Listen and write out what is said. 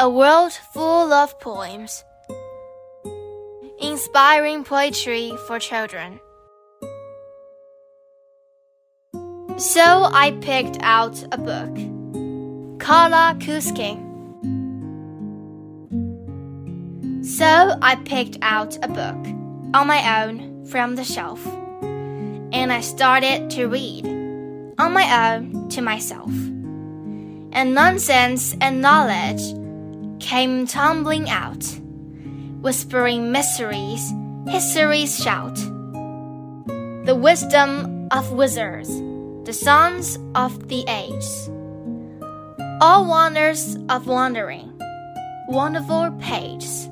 A world full of poems. Inspiring poetry for children. So I picked out a book. Karla Kuskin. So I picked out a book on my own from the shelf. And I started to read on my own to myself. And nonsense and knowledge came tumbling out, whispering mysteries, history's shout. The wisdom of wizards, the sons of the ages. All wonders of wandering, wonderful pages.